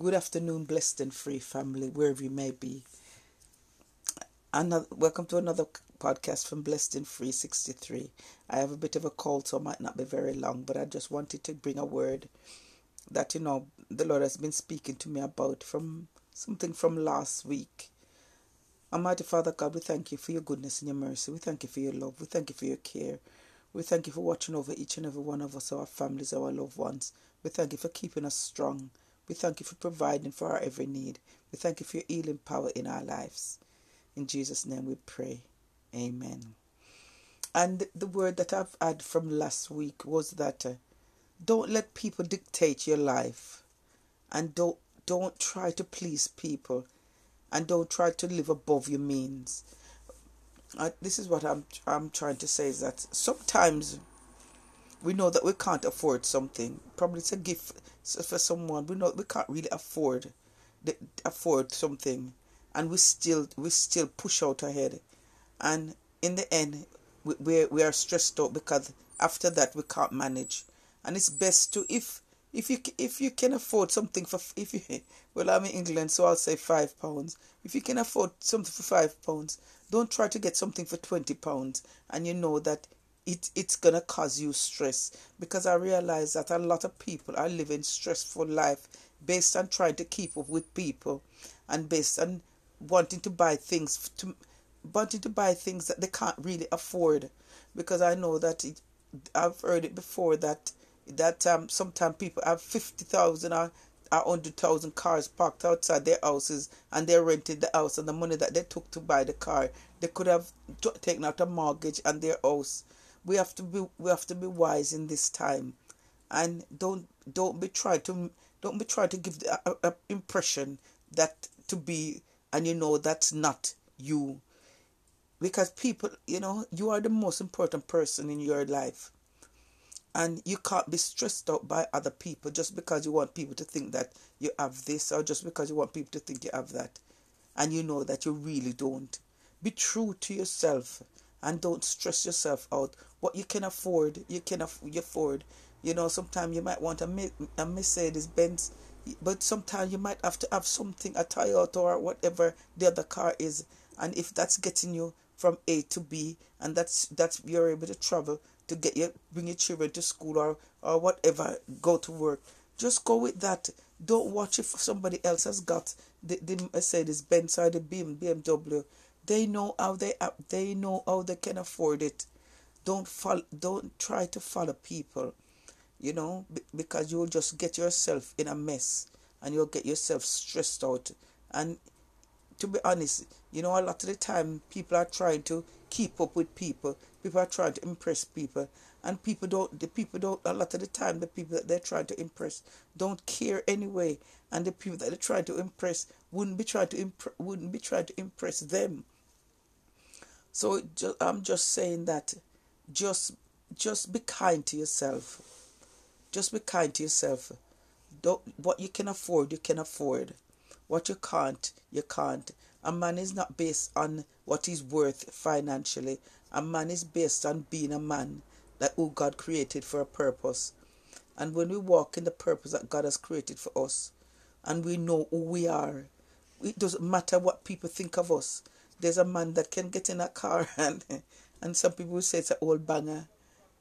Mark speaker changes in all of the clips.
Speaker 1: Good afternoon, blessed and free family, wherever you may be. Another, welcome to another podcast from Blessed and Free 63. I have a bit of a cold, so it might not be very long, but I just wanted to bring a word that, you know, the Lord has been speaking to me about from something from last week. Almighty Father God, we thank you for your goodness and your mercy. We thank you for your love. We thank you for your care. We thank you for watching over each and every one of us, our families, our loved ones. We thank you for keeping us strong. We thank you for providing for our every need. We thank you for your healing power in our lives. In Jesus' name we pray. Amen. And the word that I've had from last week was that uh, don't let people dictate your life and don't don't try to please people and don't try to live above your means. Uh, this is what I'm I'm trying to say is that sometimes we know that we can't afford something. Probably it's a gift for someone. We know we can't really afford afford something, and we still we still push out ahead, and in the end we we, we are stressed out because after that we can't manage, and it's best to if if you if you can afford something for if you well I'm in England so I'll say five pounds. If you can afford something for five pounds don't try to get something for twenty pounds. And you know that it it's gonna cause you stress. Because I realize that a lot of people are living stressful life based on trying to keep up with people and based on wanting to buy things to wanting to buy things that they can't really afford. Because I know that it, I've heard it before that that um sometimes people have fifty thousand or hundred thousand cars parked outside their houses and they're renting the house and the money that they took to buy the car they could have t- taken out a mortgage on their house we have to be we have to be wise in this time. And don't don't be trying to don't be trying to give the uh, uh, impression that to be and you know that's not you. Because people you know you are the most important person in your life. And you can't be stressed out by other people just because you want people to think that you have this or just because you want people to think you have that. And you know that you really don't. Be true to yourself and don't stress yourself out. What you can afford, you can afford. You know, sometimes you might want a, a Mercedes Benz, but sometimes you might have to have something, a Toyota or whatever the other car is. And if that's getting you from A to B, and that's that's you're able to travel to get your bring your children to school or or whatever, go to work. Just go with that. Don't watch if somebody else has got the, the Mercedes Benz or the BMW they know how they uh, they know how they can afford it. Don't follow, don't try to follow people, you know, because you'll just get yourself in a mess and you'll get yourself stressed out. And to be honest, you know, a lot of the time people are trying to keep up with people. People are trying to impress people, and people don't. The people don't. A lot of the time, the people that they're trying to impress don't care anyway, and the people that they're trying to impress wouldn't be trying to imp- wouldn't be trying to impress them. So I'm just saying that just just be kind to yourself. Just be kind to yourself. Don't what you can afford, you can afford. What you can't, you can't. A man is not based on what he's worth financially. A man is based on being a man that who God created for a purpose. And when we walk in the purpose that God has created for us, and we know who we are, it doesn't matter what people think of us. There's a man that can get in a car and and some people say it's an old banger.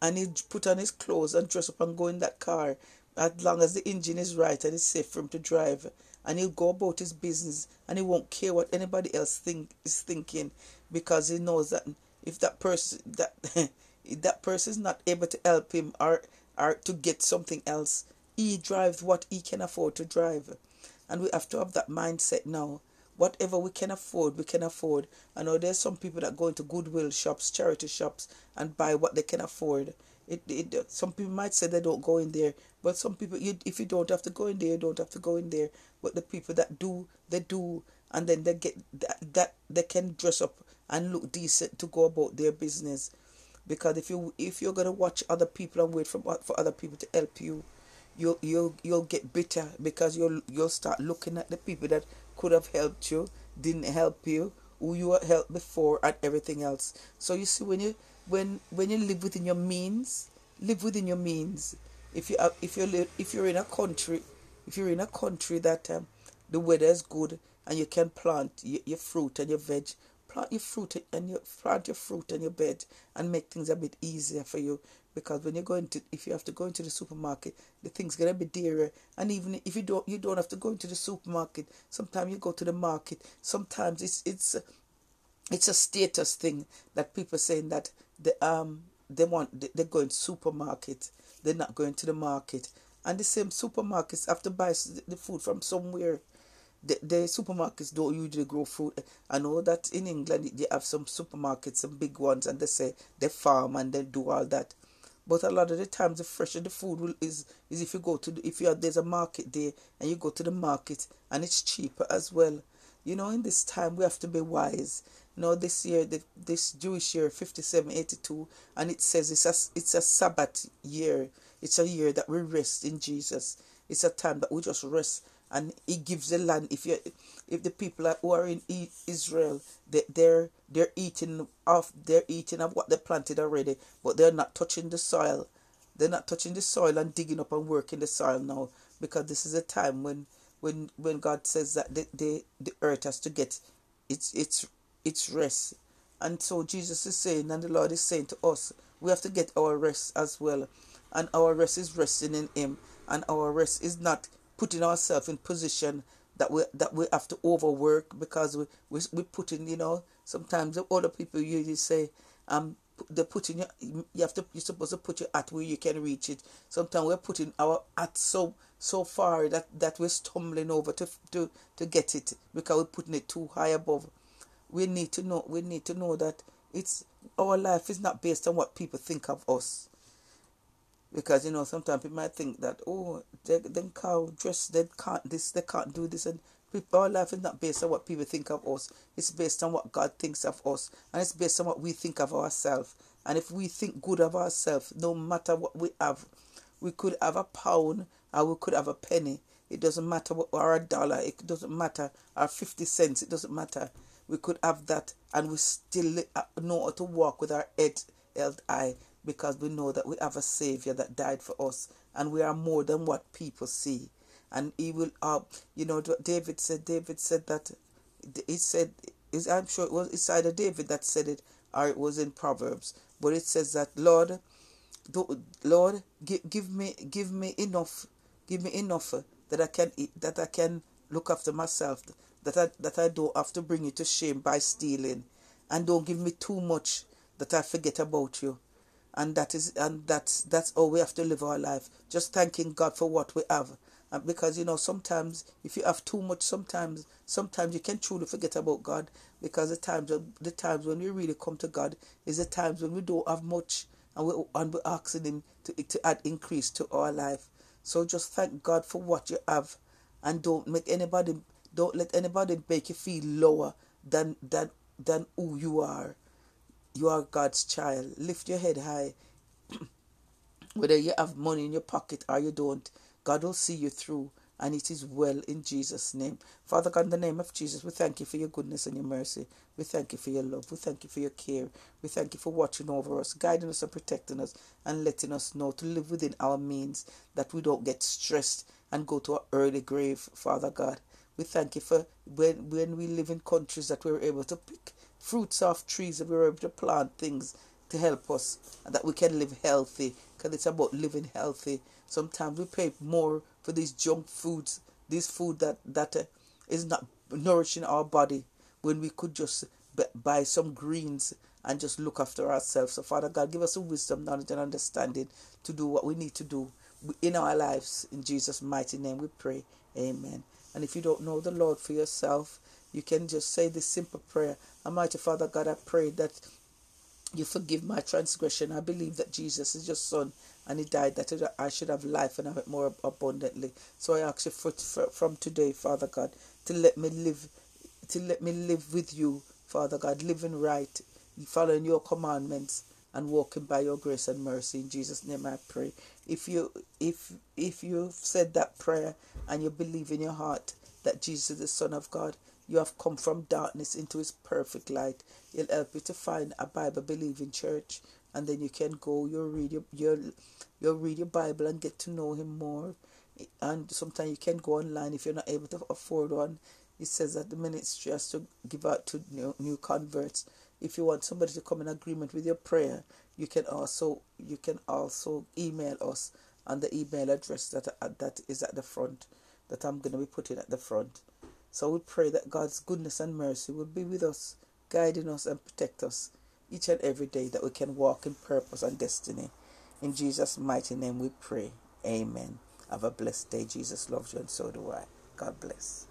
Speaker 1: And he put on his clothes and dress up and go in that car. As long as the engine is right and it's safe for him to drive. And he'll go about his business and he won't care what anybody else think is thinking. Because he knows that if that person that that person is not able to help him or or to get something else he drives what he can afford to drive and we have to have that mindset now whatever we can afford, we can afford. I know there's some people that go into goodwill shops, charity shops, and buy what they can afford. It, it some people might say they don't go in there, but some people, you, if you don't have to go in there, you don't have to go in there. But the people that do, they do, and then they get that, that they can dress up and look decent to go about their business. Because if you if you're gonna watch other people and wait for for other people to help you, you'll you'll you'll get bitter because you'll you'll start looking at the people that could have helped you, didn't help you, who you helped before, and everything else. So you see, when you when when you live within your means, live within your means. If you if you if you're in a country, if you're in a country that um, the weather is good and you can plant your, your fruit and your veg, plant your fruit and your plant your fruit and your bed and make things a bit easier for you. Because when you're going to if you have to go into the supermarket the things gonna be dearer. And even if you don't you don't have to go into the supermarket sometimes you go to the market. Sometimes it's it's it's a status thing that people saying that the um they want they're going to supermarket. They're not going to the market. And the same supermarkets have to buy the food from somewhere the, the supermarkets don't usually grow food. I know that in England they have some supermarkets, some big ones, and they say they farm and they do all that. But a lot of the times, the fresher the food will, is is if you go to the, if you there's a market there and you go to the market and it's cheaper as well. You know, in this time we have to be wise. You know, this year, the, this Jewish year, fifty-seven, eighty-two, and it says it's a it's a Sabbath year. It's a year that we rest in Jesus. It's a time that we just rest and he gives the land. If you if the people who are in Israel they, they're they're eating off they're eating of what they planted already but they're not touching the soil. They're not touching the soil and digging up and working the soil now because this is a time when when when God says that the the, the earth has to get its its its rest. And so Jesus is saying and the Lord is saying to us we have to get our rest as well. And our rest is resting in him. And our rest is not putting ourselves in position that we that we have to overwork because we we we putting you know sometimes other people usually say um they're putting you you have to you're supposed to put your at where you can reach it. Sometimes we're putting our at so so far that that we're stumbling over to to to get it because we're putting it too high above. We need to know we need to know that it's our life is not based on what people think of us because you know sometimes people might think that oh they can't dress they can't this they can't do this and people, our life is not based on what people think of us. It's based on what God thinks of us and it's based on what we think of ourselves. And if we think good of ourselves no matter what we have we could have a pound or we could have a penny. It doesn't matter what or a dollar it doesn't matter or 50 cents it doesn't matter. We could have that and we still uh, know how to walk with our head held high because we know that we have a Savior that died for us and we are more than what people see. And he will, uh, you know, David said, David said that, he said, I'm sure it was, it's either David that said it or it was in Proverbs, but it says that, Lord, Lord, give, give me, give me enough, give me enough that I can eat, that I can look after myself, that I, that I don't have to bring you to shame by stealing, and don't give me too much that I forget about you and that is and that's that's all we have to live our life just thanking god for what we have. And because you know sometimes if you have too much sometimes sometimes you can truly forget about god because the times the times when we really come to god is the times when we don't have much and we and we're asking him to, to add increase to our life. So just thank god for what you have and don't make anybody don't let anybody make you feel lower than than than who you are you are God's child. Lift your head high. Whether you have money in your pocket or you don't, God will see you through and it is well in Jesus' name. Father God, in the name of Jesus, we thank you for your goodness and your mercy. We thank you for your love. We thank you for your care. We thank you for watching over us, guiding us and protecting us, and letting us know to live within our means, that we don't get stressed and go to an early grave, Father God. We thank you for when, when we live in countries that we're able to pick fruits off trees and we're able to plant things to help us and that we can live healthy because it's about living healthy. Sometimes we pay more for these junk foods, this food that, that uh, is not nourishing our body when we could just buy some greens and just look after ourselves. So, Father God, give us the wisdom, knowledge, and understanding to do what we need to do in our lives. In Jesus' mighty name we pray. Amen. And if you don't know the Lord for yourself, you can just say this simple prayer Almighty Father God, I pray that you forgive my transgression. I believe that Jesus is your Son and He died that I should have life and have it more abundantly. So I ask you for, for, from today, Father God, to let me live, to let me live with you, Father God, living right, following your commandments and walking by your grace and mercy. In Jesus' name, I pray. If you if if you've said that prayer and you believe in your heart that Jesus is the Son of God, you have come from darkness into his perfect light. He'll help you to find a Bible believing church and then you can go, you'll read your, you'll, you'll read your Bible and get to know him more and sometimes you can go online if you're not able to afford one. It says that the ministry has to give out to new, new converts. If you want somebody to come in agreement with your prayer, you can also you can also email us on the email address that that is at the front that I'm going to be putting at the front. So we pray that God's goodness and mercy will be with us, guiding us and protect us each and every day that we can walk in purpose and destiny. In Jesus' mighty name we pray. Amen. Have a blessed day. Jesus loves you and so do I. God bless.